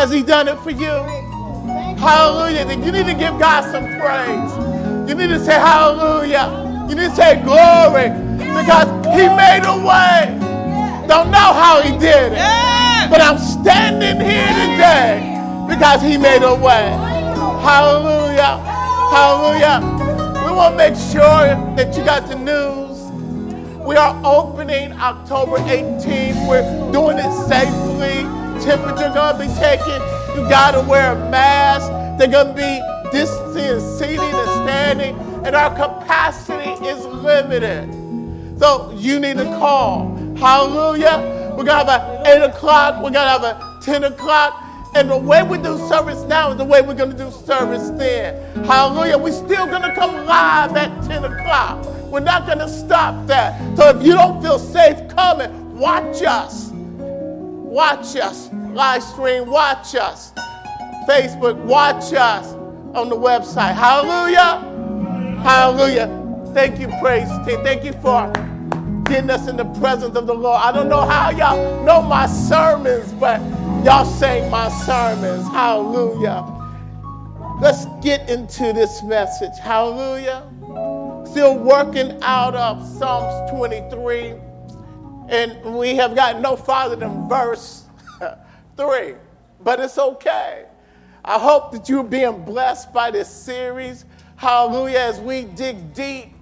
Has he done it for you? Hallelujah. You need to give God some praise. You need to say hallelujah. You need to say glory because he made a way. Don't know how he did it. But I'm standing here today because he made a way. Hallelujah. Hallelujah. We want to make sure that you got the news. We are opening October 18th. We're doing it safely. Temperature gonna be taken. You gotta wear a mask. They're gonna be distancing, seating, and standing, and our capacity is limited. So you need to call. Hallelujah. We're gonna have an 8 o'clock. We're gonna have a 10 o'clock. And the way we do service now is the way we're going to do service then. Hallelujah. We're still going to come live at 10 o'clock. We're not going to stop that. So if you don't feel safe coming, watch us. Watch us. Live stream, watch us. Facebook, watch us on the website. Hallelujah. Hallelujah. Thank you, praise team. Thank you for getting us in the presence of the Lord. I don't know how y'all know my sermons, but Y'all sang my sermons. Hallelujah. Let's get into this message. Hallelujah. Still working out of Psalms 23. And we have got no farther than verse 3. But it's okay. I hope that you're being blessed by this series. Hallelujah. As we dig deep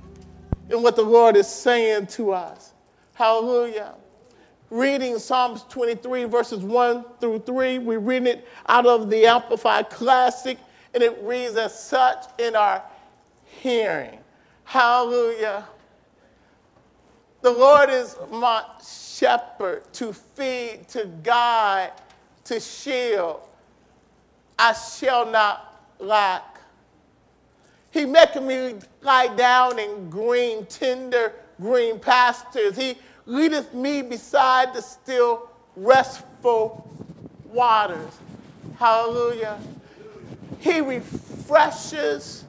in what the Lord is saying to us. Hallelujah reading Psalms 23, verses 1 through 3. We're reading it out of the Amplified Classic, and it reads as such in our hearing. Hallelujah. The Lord is my shepherd to feed, to guide, to shield. I shall not lack. He maketh me lie down in green, tender green pastures. He leadeth me beside the still, restful waters. Hallelujah. He refreshes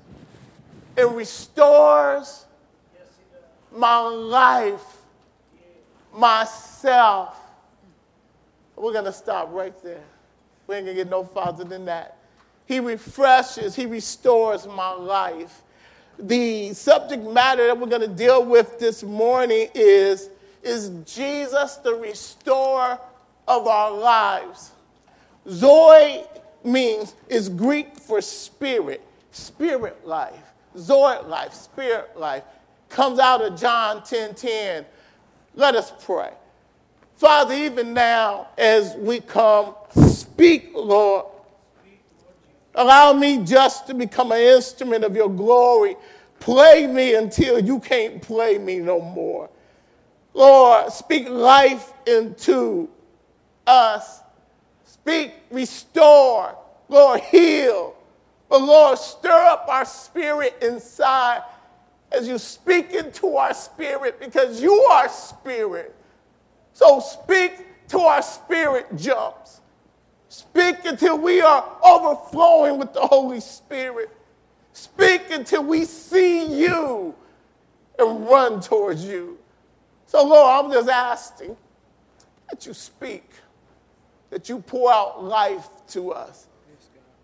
and restores my life, myself. We're going to stop right there. We ain't going to get no farther than that. He refreshes, He restores my life. The subject matter that we're going to deal with this morning is is Jesus the restorer of our lives. Zoe means is Greek for spirit, spirit life. Zoe life, spirit life. Comes out of John 10 10. Let us pray. Father, even now as we come, speak, Lord. Allow me just to become an instrument of your glory. Play me until you can't play me no more. Lord, speak life into us. Speak, restore. Lord, heal. But Lord, stir up our spirit inside as you speak into our spirit because you are spirit. So speak to our spirit jumps. Speak until we are overflowing with the Holy Spirit. Speak until we see you and run towards you. So, Lord, I'm just asking that you speak, that you pour out life to us.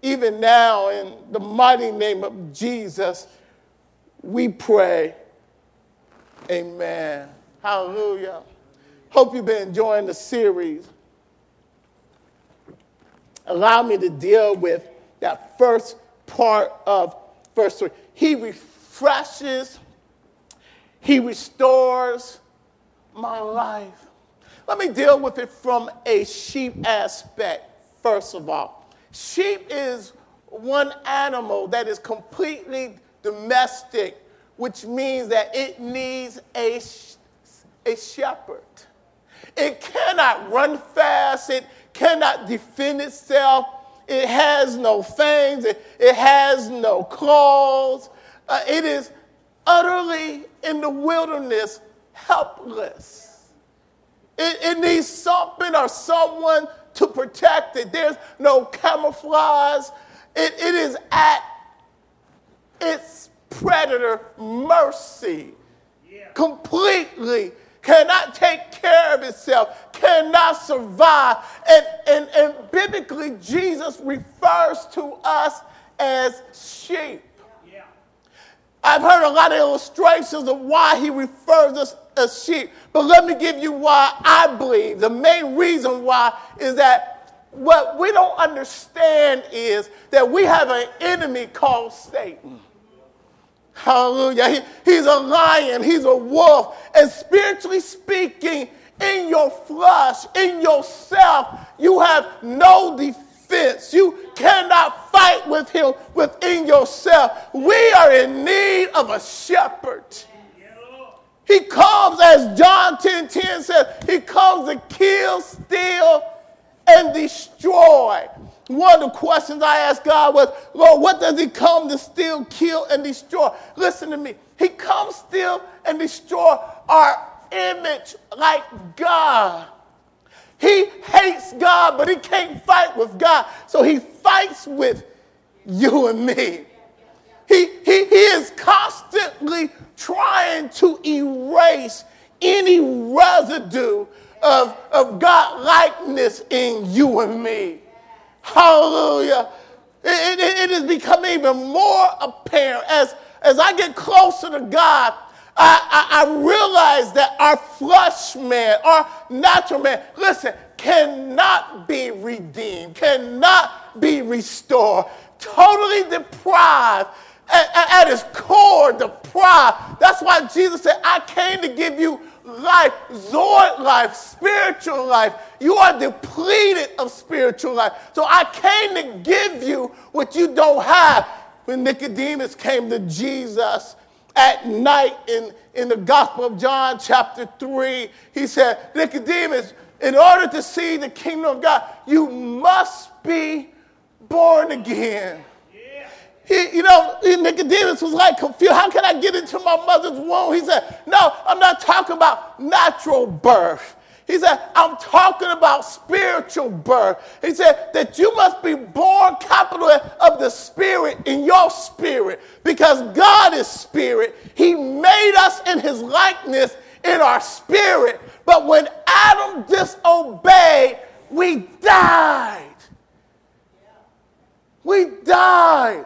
Even now, in the mighty name of Jesus, we pray. Amen. Hallelujah. Hope you've been enjoying the series. Allow me to deal with that first part of verse 3. He refreshes, He restores, my life. Let me deal with it from a sheep aspect, first of all. Sheep is one animal that is completely domestic, which means that it needs a, a shepherd. It cannot run fast, it cannot defend itself, it has no fangs, it, it has no claws. Uh, it is utterly in the wilderness helpless. It, it needs something or someone to protect it. There's no camouflage. It, it is at its predator mercy. Completely cannot take care of itself, cannot survive. And, and, and biblically, Jesus refers to us as sheep. Yeah. I've heard a lot of illustrations of why he refers us as sheep, but let me give you why I believe. The main reason why is that what we don't understand is that we have an enemy called Satan. Hallelujah. He, he's a lion, he's a wolf. And spiritually speaking, in your flesh, in yourself, you have no defense. You cannot fight with him within yourself. We are in need of a shepherd. He comes, as John 10 10 says, he comes to kill, steal, and destroy. One of the questions I asked God was, Lord, what does he come to steal, kill, and destroy? Listen to me. He comes, steal, and destroy our image like God. He hates God, but he can't fight with God. So he fights with you and me. He, he, he is constantly trying to erase any residue of, of God likeness in you and me. Hallelujah. It, it, it has become even more apparent as, as I get closer to God. I, I, I realize that our flesh man, our natural man, listen, cannot be redeemed, cannot be restored, totally deprived. At, at, at its core, deprived. That's why Jesus said, I came to give you life, Zoe life, spiritual life. You are depleted of spiritual life. So I came to give you what you don't have. When Nicodemus came to Jesus at night in, in the Gospel of John, chapter 3, he said, Nicodemus, in order to see the kingdom of God, you must be born again. He, you know, Nicodemus was like confused. How can I get into my mother's womb? He said, No, I'm not talking about natural birth. He said, I'm talking about spiritual birth. He said that you must be born, capital of the spirit in your spirit because God is spirit. He made us in his likeness in our spirit. But when Adam disobeyed, we died. We died.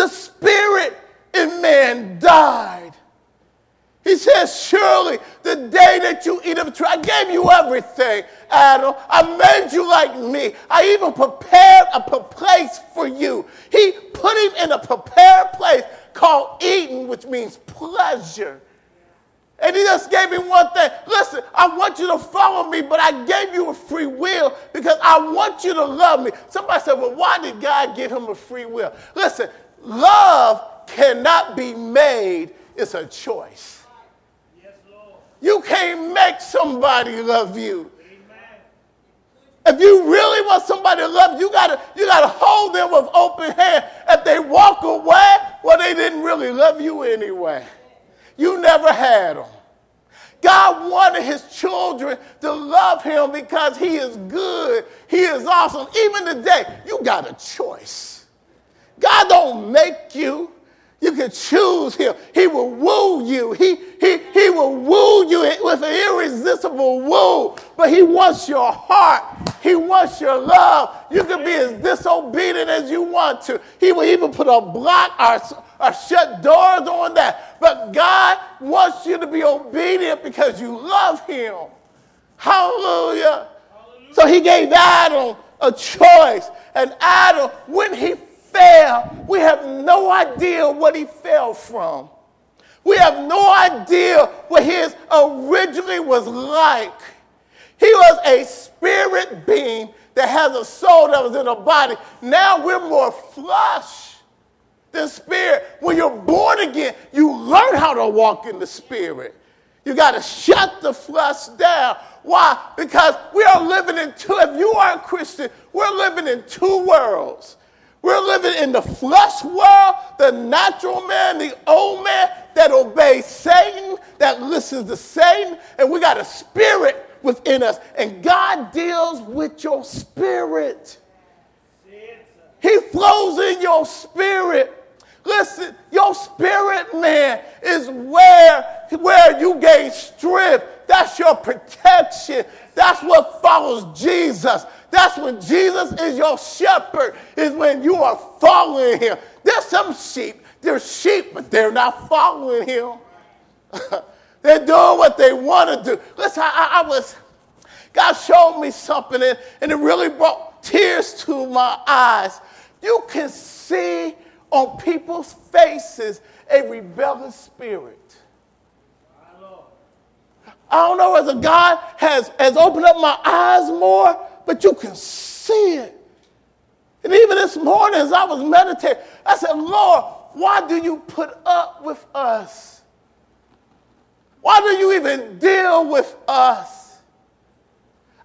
The spirit in man died. He says, Surely the day that you eat of the tree, I gave you everything, Adam. I made you like me. I even prepared a place for you. He put him in a prepared place called Eden, which means pleasure. And he just gave me one thing. Listen, I want you to follow me, but I gave you a free will because I want you to love me. Somebody said, Well, why did God give him a free will? Listen, Love cannot be made, it's a choice. You can't make somebody love you. If you really want somebody to love you, you gotta, you gotta hold them with open hand. If they walk away, well, they didn't really love you anyway. You never had them. God wanted his children to love him because he is good. He is awesome. Even today, you got a choice. God don't make you. You can choose him. He will woo you. He, he, he will woo you with an irresistible woo. But he wants your heart. He wants your love. You can be as disobedient as you want to. He will even put a block or, or shut doors on that. But God wants you to be obedient because you love him. Hallelujah. Hallelujah. So he gave Adam a choice. And Adam, when he fell, we have no idea what he fell from. We have no idea what his originally was like. He was a spirit being that has a soul that was in a body. Now we're more flesh than spirit. When you're born again, you learn how to walk in the spirit. You got to shut the flesh down. Why? Because we are living in two, if you are a Christian, we're living in two worlds. We're living in the flesh world, the natural man, the old man that obeys Satan, that listens to Satan, and we got a spirit within us. And God deals with your spirit. He flows in your spirit. Listen, your spirit man is where, where you gain strength That's your protection. That's what follows Jesus. That's when Jesus is your shepherd, is when you are following him. There's some sheep, they're sheep, but they're not following him. they're doing what they want to do. Listen, I, I, was, God showed me something, and, and it really brought tears to my eyes. You can see on people's faces a rebellious spirit. I don't know whether God has, has opened up my eyes more, but you can see it. And even this morning, as I was meditating, I said, Lord, why do you put up with us? Why do you even deal with us?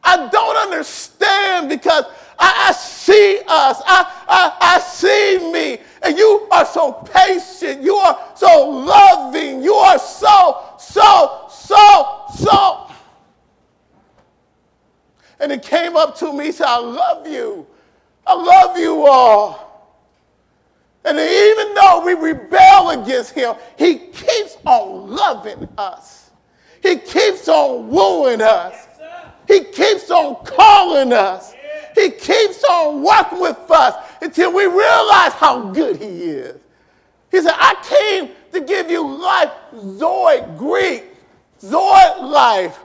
I don't understand because I, I see us. I, I, I see me. And you are so patient. You are so loving. You are so, so, so, so. And it came up to me, He said, I love you. I love you all. And even though we rebel against him, he keeps on loving us. He keeps on wooing us. He keeps on calling us. He keeps on working with us until we realize how good he is. He said, I came to give you life, Zoe Greek, Zoe life.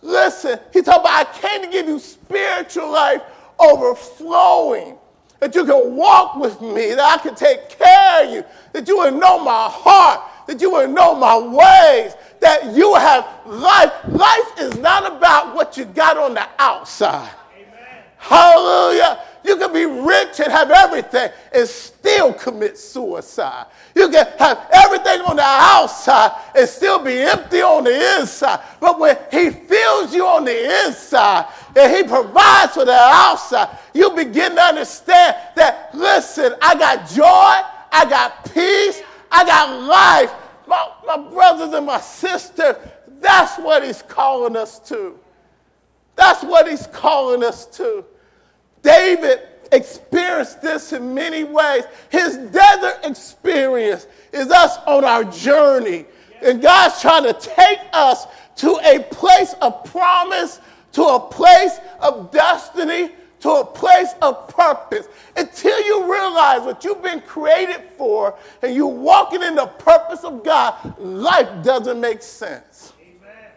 Listen, he talked about, I came to give you spiritual life overflowing. That you can walk with me, that I can take care of you, that you will know my heart, that you will know my ways, that you have life. Life is not about what you got on the outside. Amen. Hallelujah. You can be rich and have everything and still commit suicide. You can have everything on the outside and still be empty on the inside. But when He fills you on the inside and He provides for the outside, you begin to understand that, listen, I got joy, I got peace, I got life. My, my brothers and my sisters, that's what He's calling us to. That's what He's calling us to. David experienced this in many ways. His desert experience is us on our journey. And God's trying to take us to a place of promise, to a place of destiny, to a place of purpose. Until you realize what you've been created for and you're walking in the purpose of God, life doesn't make sense. Amen.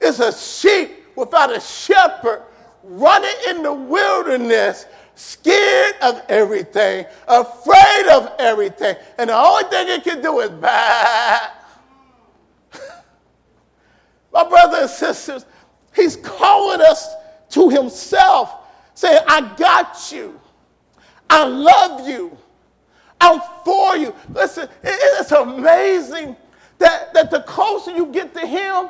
It's a sheep without a shepherd running in the wilderness, scared of everything, afraid of everything, and the only thing it can do is bad. My brothers and sisters, he's calling us to himself, saying, I got you. I love you. I'm for you. Listen, it's amazing that, that the closer you get to him,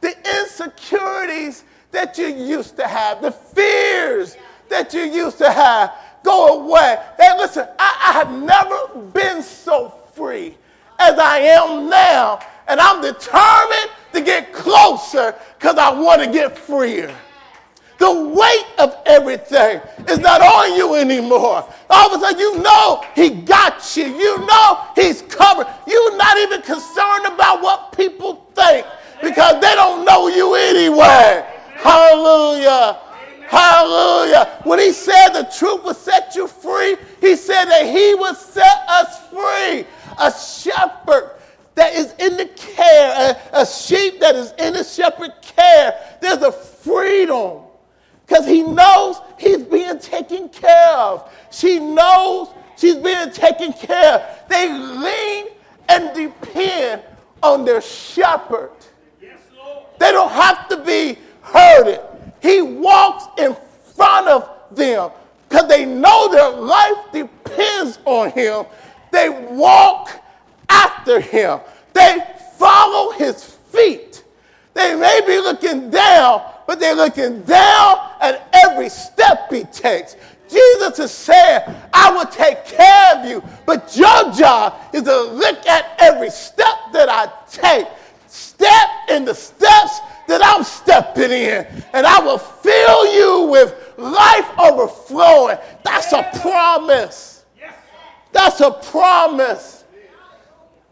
the insecurities that you used to have, the fears that you used to have go away. And listen, I, I have never been so free as I am now. And I'm determined to get closer because I want to get freer. The weight of everything is not on you anymore. All of a sudden, you know He got you. You know He's covered. You're not even concerned about what people think because they don't know you anyway. Hallelujah. Hallelujah. When he said the truth will set you free, he said that he will set us free. A shepherd that is in the care, a, a sheep that is in the shepherd care, there's a freedom because he knows he's being taken care of. She knows she's being taken care of. They lean and depend on their shepherd. Yes, they don't have to be hurted. He walks in front of them because they know their life depends on him. They walk after him. They follow his feet. They may be looking down, but they're looking down at every step he takes. Jesus is saying, I will take care of you, but your job is to look at every step that I take. Step in the steps that I'm stepping in, and I will fill you with life overflowing. That's a promise. That's a promise.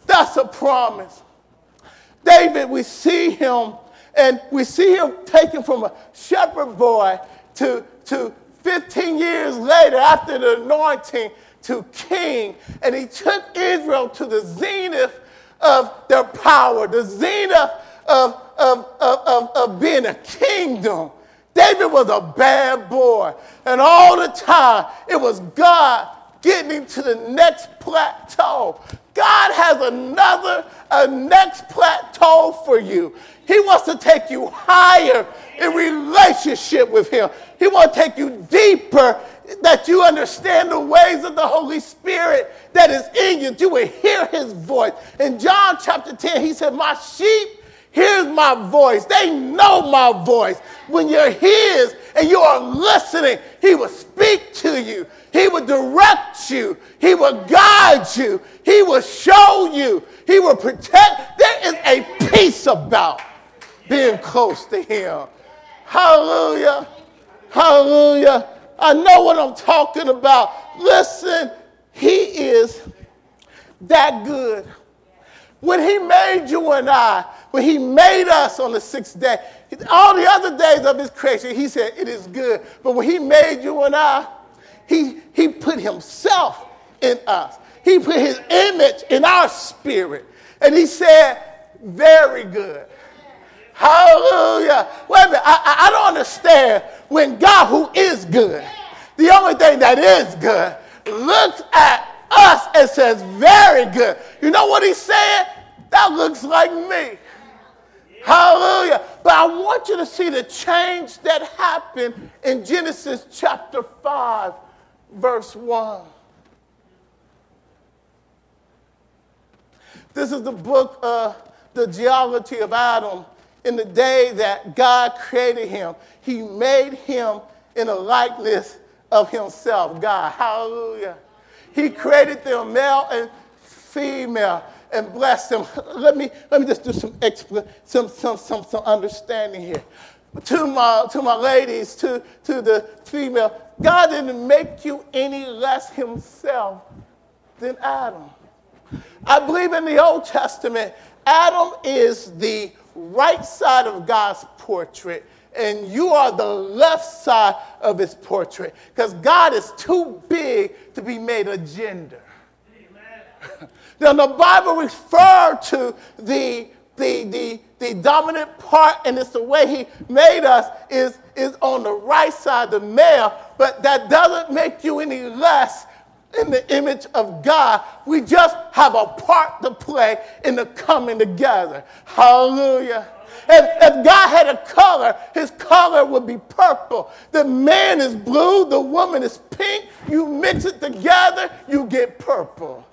That's a promise. David, we see him And we see him taken from a shepherd boy to, to 15 years later after the anointing to king. And he took Israel to the zenith of their power, the zenith of, of, of, of, being a kingdom. David was a bad boy. And all the time, it was God getting him to the next plateau. God has another, a next plateau for you. He wants to take you higher in relationship with Him. He wants to take you deeper that you understand the ways of the Holy Spirit that is in you. You will hear His voice. In John chapter 10, He said, My sheep hears my voice. They know my voice. When you're His and you are listening, He will speak to you. He will direct you. He will guide you. He will show you. He will protect. There is a peace about being close to Him. Hallelujah. Hallelujah. I know what I'm talking about. Listen, He is that good. When He made you and I, when He made us on the sixth day, all the other days of His creation, He said, It is good. But when He made you and I, He, he put Himself in us, He put His image in our spirit. And He said, Very good. Hallelujah. Wait a minute. I, I, don't understand when God, who is good, the only thing that is good, looks at us and says, very good. You know what he's saying? That looks like me. Hallelujah. But I want you to see the change that happened in Genesis chapter 5, verse 1. This is the book, uh, The Genealogy of Adam in the day that God created him, he made him in the likeness of himself, God. Hallelujah. He created them male and female and blessed them. Let me, let me just do some, expl- some, some, some, some understanding here. To my, to my ladies, to, to the female, God didn't make you any less himself than Adam. I believe in the Old Testament, Adam is the right side of God's portrait and you are the left side of his portrait because God is too big to be made a gender. now, the Bible refers to the, the, the, the dominant part, and it's the way he made us, is, is on the right side, the male, but that doesn't make you any less in the image of God. We just have a part to play in the coming together. Hallelujah. If, if God had a color, his color would be purple. The man is blue, the woman is pink. You mix it together, you get purple.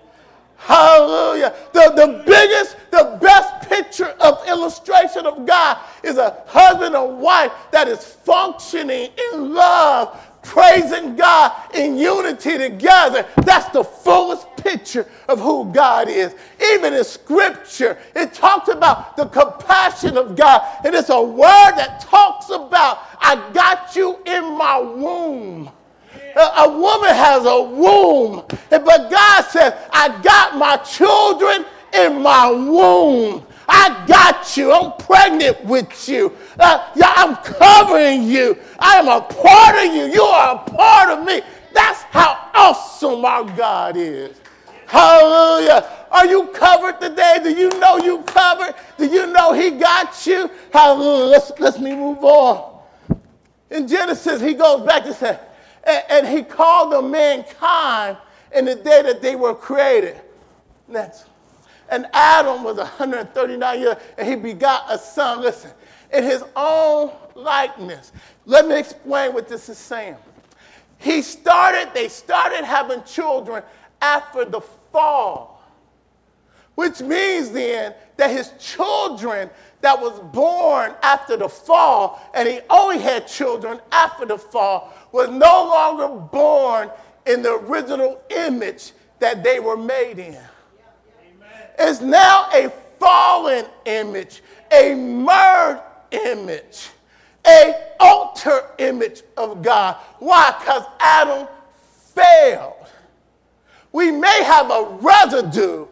Hallelujah. The, the biggest, the best picture of illustration of God is a husband and wife that is functioning in love, praising God in unity together. That's the fullest picture of who God is. Even in scripture, it talks about the compassion of God. And it's a word that talks about, I got you in my womb. A, woman has a womb, but God says, I got my children in my womb. I got you. I'm pregnant with you. Uh, yeah, I'm covering you. I am a part of you. You are a part of me. That's how awesome our God is. Hallelujah. Are you covered today? Do you know you covered? Do you know he got you? Hallelujah. Let's, let's me move on. In Genesis, he goes back and says, and, and he called them mankind in the day that they were created. Next. And Adam was 139 years, and he begot a son, listen, in his own likeness. Let me explain what this is saying. He started, they started having children after the fall, which means then that his children that was born after the fall, and he only had children after the fall, was no longer born in the original image that they were made in is now a fallen image, a merged image, a alter image of God. Why? Because Adam failed. We may have a residue,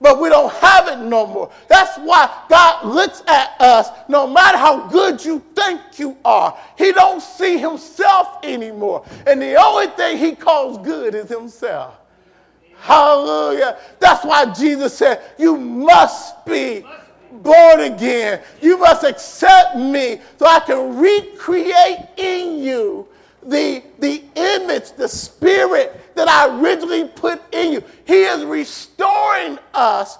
but we don't have it no more. That's why God looks at us no matter how good you think you are. He don't see himself anymore. And the only thing he calls good is himself. Hallelujah. That's why Jesus said, You must be born again. You must accept me so I can recreate in you the, the image, the spirit that I originally put in you. He is restoring us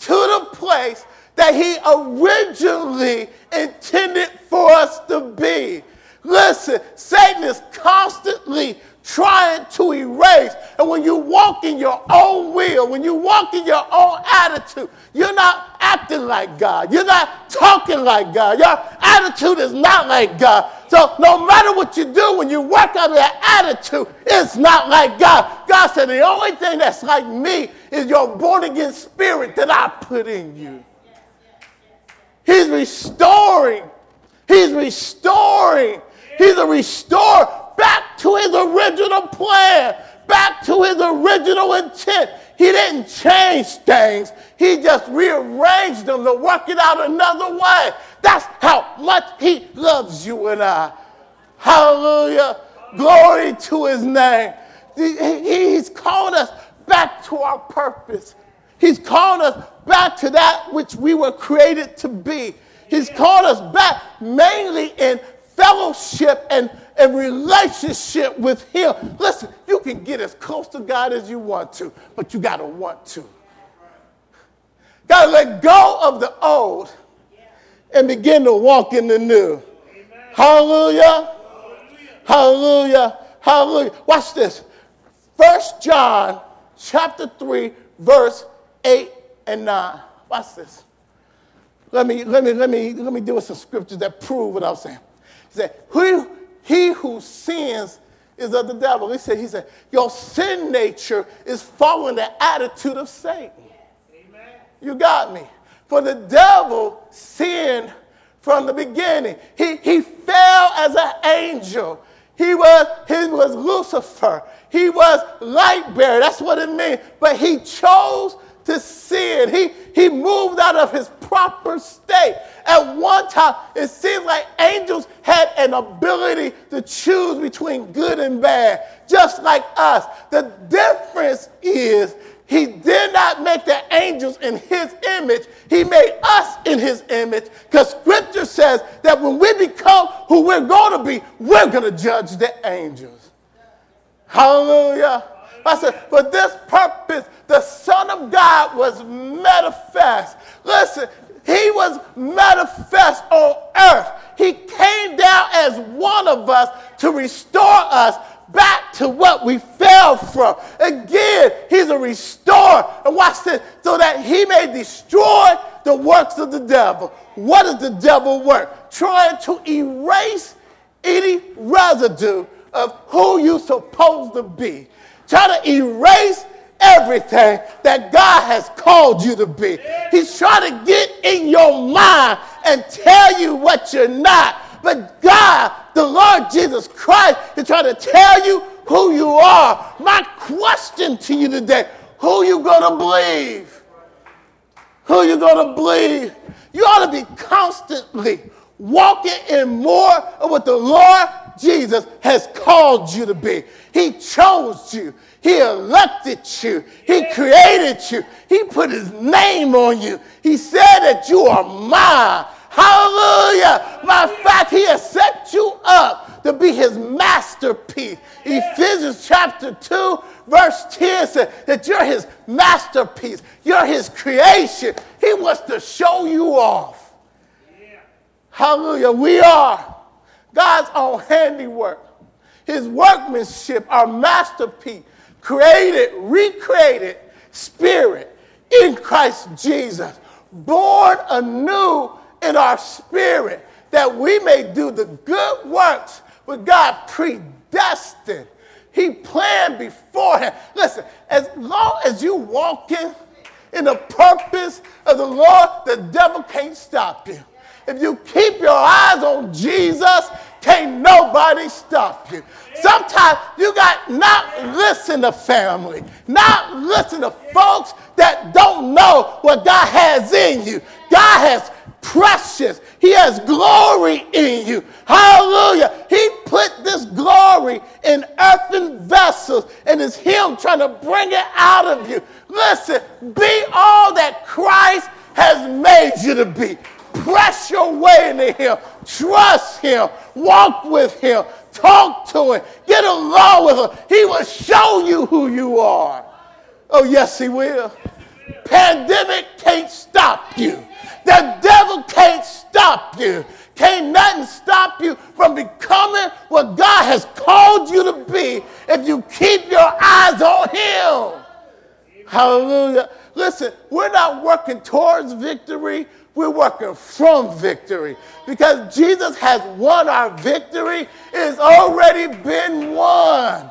to the place that He originally intended for us to be. Listen, Satan is constantly trying to erase. And when you walk in your own will, when you walk in your own attitude, you're not acting like God. You're not talking like God. Your attitude is not like God. So no matter what you do, when you work out of that attitude, it's not like God. God said the only thing that's like me is your born again spirit that I put in you. He's restoring. He's restoring. He's a restorer back original plan, back to his original intent. He didn't change things, he just rearranged them to work it out another way. That's how much he loves you and I. Hallelujah. Glory to his name. He's called us back to our purpose. He's called us back to that which we were created to be. He's called us back mainly in fellowship and a relationship with Him. Listen, you can get as close to God as you want to, but you got to want to. Got to let go of the old and begin to walk in the new. Hallelujah. Hallelujah. Hallelujah. Watch this. First John chapter 3, verse 8 and 9. Watch this. Let me, let me, let me, let me deal with some scriptures that prove what I'm saying. He said, Who he who sins is of the devil. He said, he said, your sin nature is following the attitude of Satan. Amen. You got me. For the devil sinned from the beginning. He, he fell as an angel. He was, he was Lucifer. He was light bearer. That's what it means. But he chose to sin. He, he moved out of his proper state. At one time, it seems like angels had an ability to choose between good and bad, just like us. The difference is he did not make the angels in his image. He made us in his image because scripture says that when we become who we're going to be, we're going to judge the angels. Hallelujah. I said, for this purpose, the Son of God was manifest. Listen, he was manifest on earth. He came down as one of us to restore us back to what we fell from. Again, he's a restorer. And watch this, so that he may destroy the works of the devil. What does the devil work? Trying to erase any residue of who you're supposed to be. Try to erase everything that God has called you to be. He's trying to get in your mind and tell you what you're not. But God, the Lord Jesus Christ, is trying to tell you who you are. My question to you today, who you going to believe? Who you going to believe? You ought to be constantly walking in more of what the Lord Jesus has called you to be. He chose you. He elected you. He created you. He put his name on you. He said that you are mine. Hallelujah. My fact, he has set you up to be his masterpiece. Ephesians chapter 2, verse 10 says that you're his masterpiece. You're his creation. He wants to show you off. Hallelujah. We are God's own handiwork, his workmanship, our masterpiece, created, recreated spirit in Christ Jesus, born anew in our spirit, that we may do the good works with God predestined. He planned beforehand. Listen, as long as you walk in the purpose of the Lord, the devil can't stop you. If you keep your eyes on Jesus, can't nobody stop you. Sometimes you got not listen to family, not listen to folks that don't know what God has in you. God has precious. He has glory in you. Hallelujah. He put this glory in earthen vessels, and it's Him trying to bring it out of you. Listen, be all that Christ has made you to be. Press your way into Him. Trust Him. Walk with Him. Talk to Him. Get along with Him. He will show you who you are. Oh, yes, He will. Pandemic can't stop you. The devil can't stop you. Can't nothing stop you from becoming what God has called you to be if you keep your eyes on Him. Hallelujah. Listen, we're not working towards victory, we're working from victory because Jesus has won our victory. It's already been won.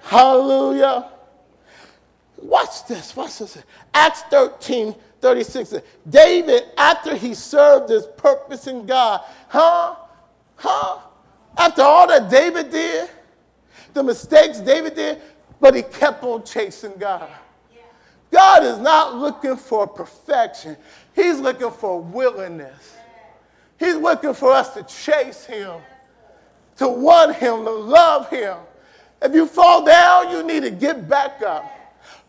Hallelujah. Watch this. Watch this. Acts 13 36. David, after he served his purpose in God, huh? Huh? After all that David did, the mistakes David did, but he kept on chasing God. God is not looking for perfection, He's looking for willingness. He's looking for us to chase Him, to want Him, to love Him. If you fall down, you need to get back up.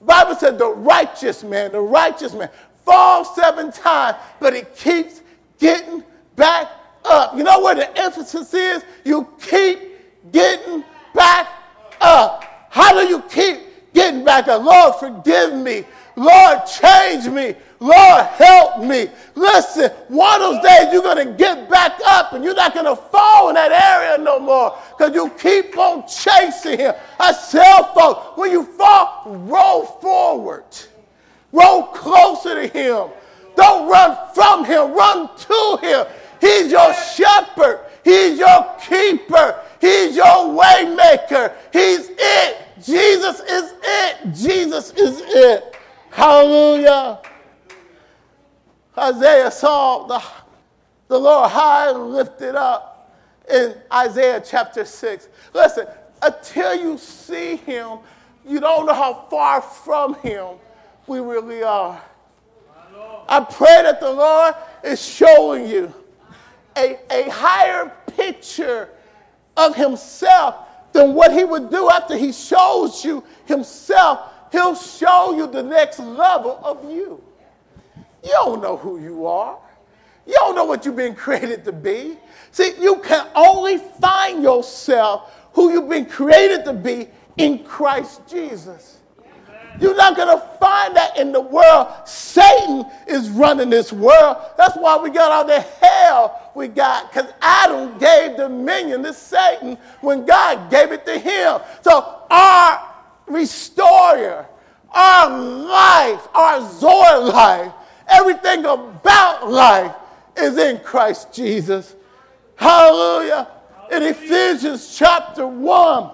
Bible said the righteous man, the righteous man, falls seven times, but he keeps getting back up. You know where the emphasis is? You keep getting back up. How do you keep getting back up? Lord, forgive me. Lord, change me. Lord, help me. Listen, one of those days you're going to get back up and you're not going to fall in that area no more because you keep on chasing him. I tell folks, when you fall, roll forward. Roll closer to him. Don't run from him, run to him. He's your shepherd. He's your keeper. He's your waymaker. He's it. Jesus is it. Jesus is it. Hallelujah. Isaiah saw the, the Lord high and lifted up in Isaiah chapter 6. Listen, until you see him, you don't know how far from him we really are. I pray that the Lord is showing you a, a higher picture of himself than what he would do after he shows you himself. He'll show you the next level of you. You don't know who you are. You don't know what you've been created to be. See, you can only find yourself who you've been created to be in Christ Jesus. You're not going to find that in the world. Satan is running this world. That's why we got all the hell we got, because Adam gave dominion to Satan when God gave it to him. So our restorer, our life, our Zoe life, everything about life is in Christ Jesus. Hallelujah. In Ephesians chapter 1,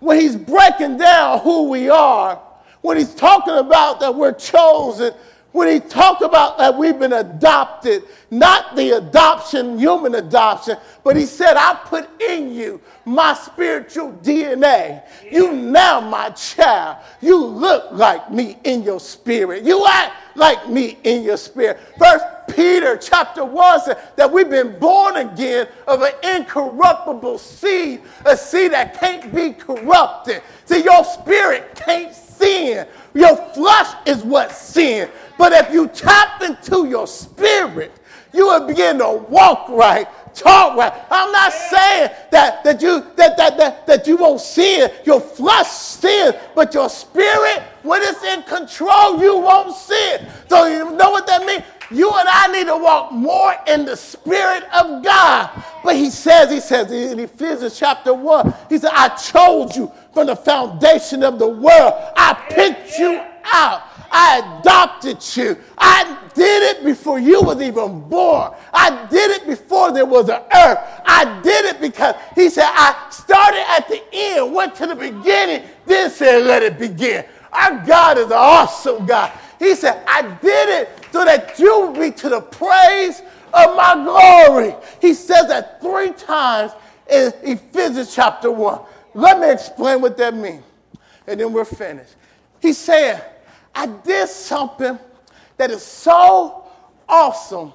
when he's breaking down who we are, when he's talking about that we're chosen, when he talked about that we've been adopted, not the adoption, human adoption, but he said, I put in you my spiritual DNA. You now my child. You look like me in your spirit. You act like me in your spirit. First Peter chapter 1 said that we've been born again of an incorruptible seed, a seed that can't be corrupted. See, your spirit can't sin. Your flesh is what sin. But if you tap into your spirit, you will begin to walk right, talk right. I'm not saying that, that you that, that, that, that you won't sin. Your flesh sin, but your spirit, when it's in control, you won't sin. So you know what that means? You and I need to walk more in the Spirit of God. But he says, he says in Ephesians chapter 1, he said, I chose you from the foundation of the world. I picked you out. I adopted you. I did it before you was even born. I did it before there was an earth. I did it because he said, I started at the end, went to the beginning, then said, let it begin. Our God is an awesome God. He said, I did it so that you be to the praise of my glory. He says that three times in Ephesians chapter 1. Let me explain what that means, and then we're finished. He's saying, I did something that is so awesome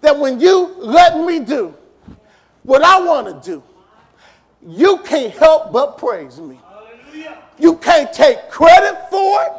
that when you let me do what I want to do, you can't help but praise me. You can't take credit for it.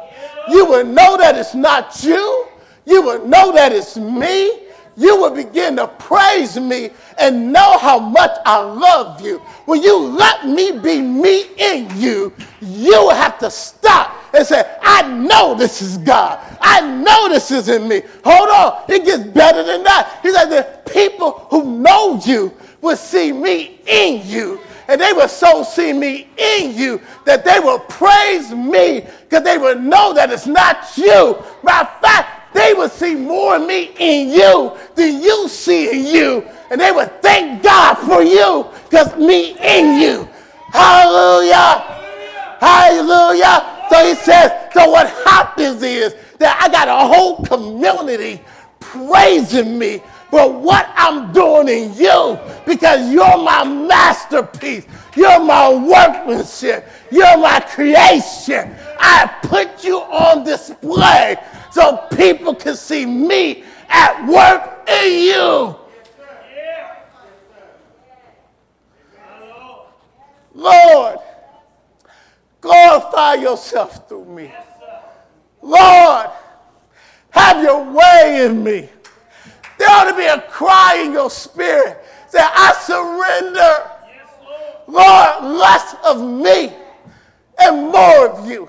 You will know that it's not you. You will know that it's me. You will begin to praise me and know how much I love you. When you let me be me in you, you have to stop and say, I know this is God. I know this is in me. Hold on, it gets better than that. He said, the people who know you will see me in you and they will so see me in you that they will praise me because they will know that it's not you. Of fact, they will see more of me in you than you see in you. And they will thank God for you because me in you. Hallelujah. Hallelujah. So he says, so what happens is that I got a whole community praising me for what I'm doing in you because you're my masterpiece. You're my workmanship. You're my creation. I put you on display so people can see me at work in you. Lord, glorify yourself through me. Lord, have your way in me. There ought to be a cry in your spirit. Say, I surrender. Lord, less of me and more of you.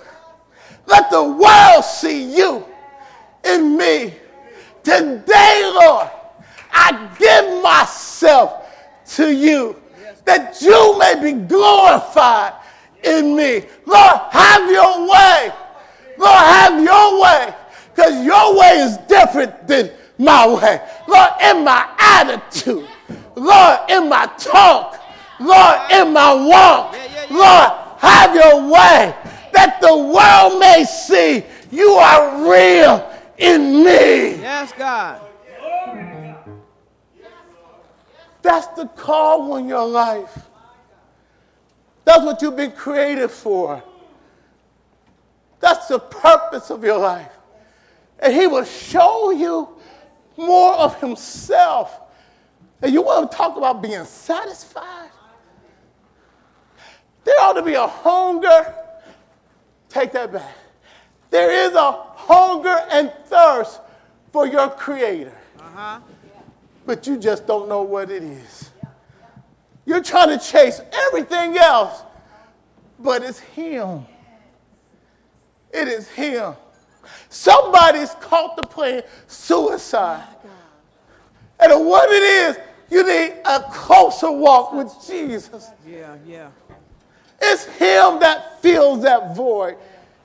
Let the world see you in me. Today, Lord, I give myself to you that you may be glorified in me. Lord, have your way. Lord, have your way. Because your way is different than my way. Lord, in my attitude. Lord, in my talk. Lord, in my walk. Lord, have your way that the world may see you are real in me. Yes, God. That's the call on your life. That's what you've been created for. That's the purpose of your life. And He will show you more of himself. And you want to talk about being satisfied? There ought to be a hunger. Take that back. There is a hunger and thirst for your creator. Uh-huh. But you just don't know what it is. You're trying to chase everything else, but it's him. It is him. Somebody's contemplating suicide. And what it is, you need a closer walk with Jesus. Yeah, yeah. It's Him that fills that void.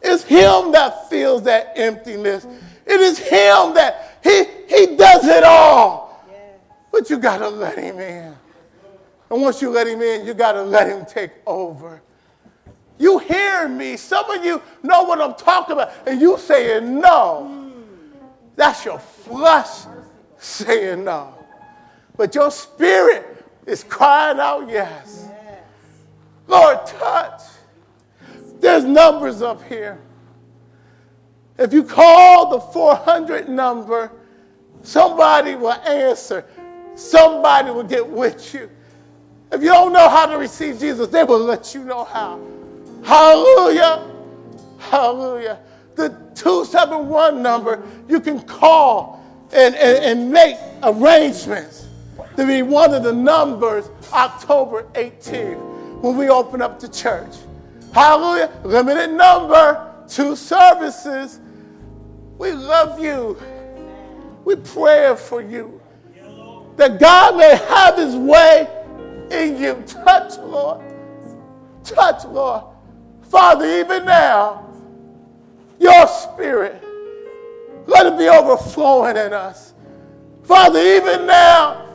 It's Him that fills that emptiness. It is Him that He, he does it all. But you got to let Him in. And once you let Him in, you got to let Him take over. You hear me. Some of you know what I'm talking about, and you saying no. That's your flesh saying no. But your spirit is crying out yes. Lord, touch. There's numbers up here. If you call the 400 number, somebody will answer. Somebody will get with you. If you don't know how to receive Jesus, they will let you know how. Hallelujah. Hallelujah. The 271 number you can call and, and, and make arrangements to be one of the numbers October 18th when we open up the church. Hallelujah. Limited number, two services. We love you. We pray for you. That God may have his way in you. Touch, Lord. Touch, Lord. Father, even now, your spirit, let it be overflowing in us. Father, even now,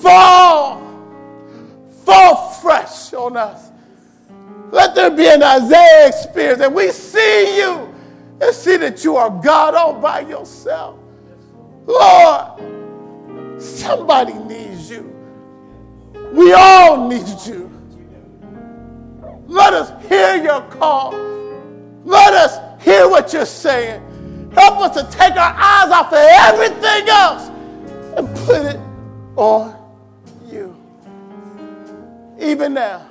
fall, fall fresh on us. Let there be an Isaiah experience and we see you and see that you are God all by yourself. Lord, Somebody needs you. We all need you. Let us hear your call. Let us hear what you're saying. Help us to take our eyes off of everything else and put it on you. Even now,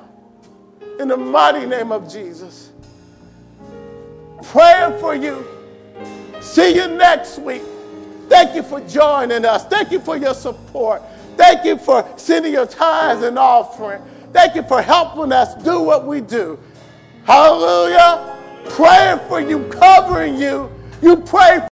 in the mighty name of Jesus, praying for you. See you next week. Thank you for joining us. Thank you for your support. Thank you for sending your tithes and offering. Thank you for helping us do what we do. Hallelujah. Praying for you, covering you. You pray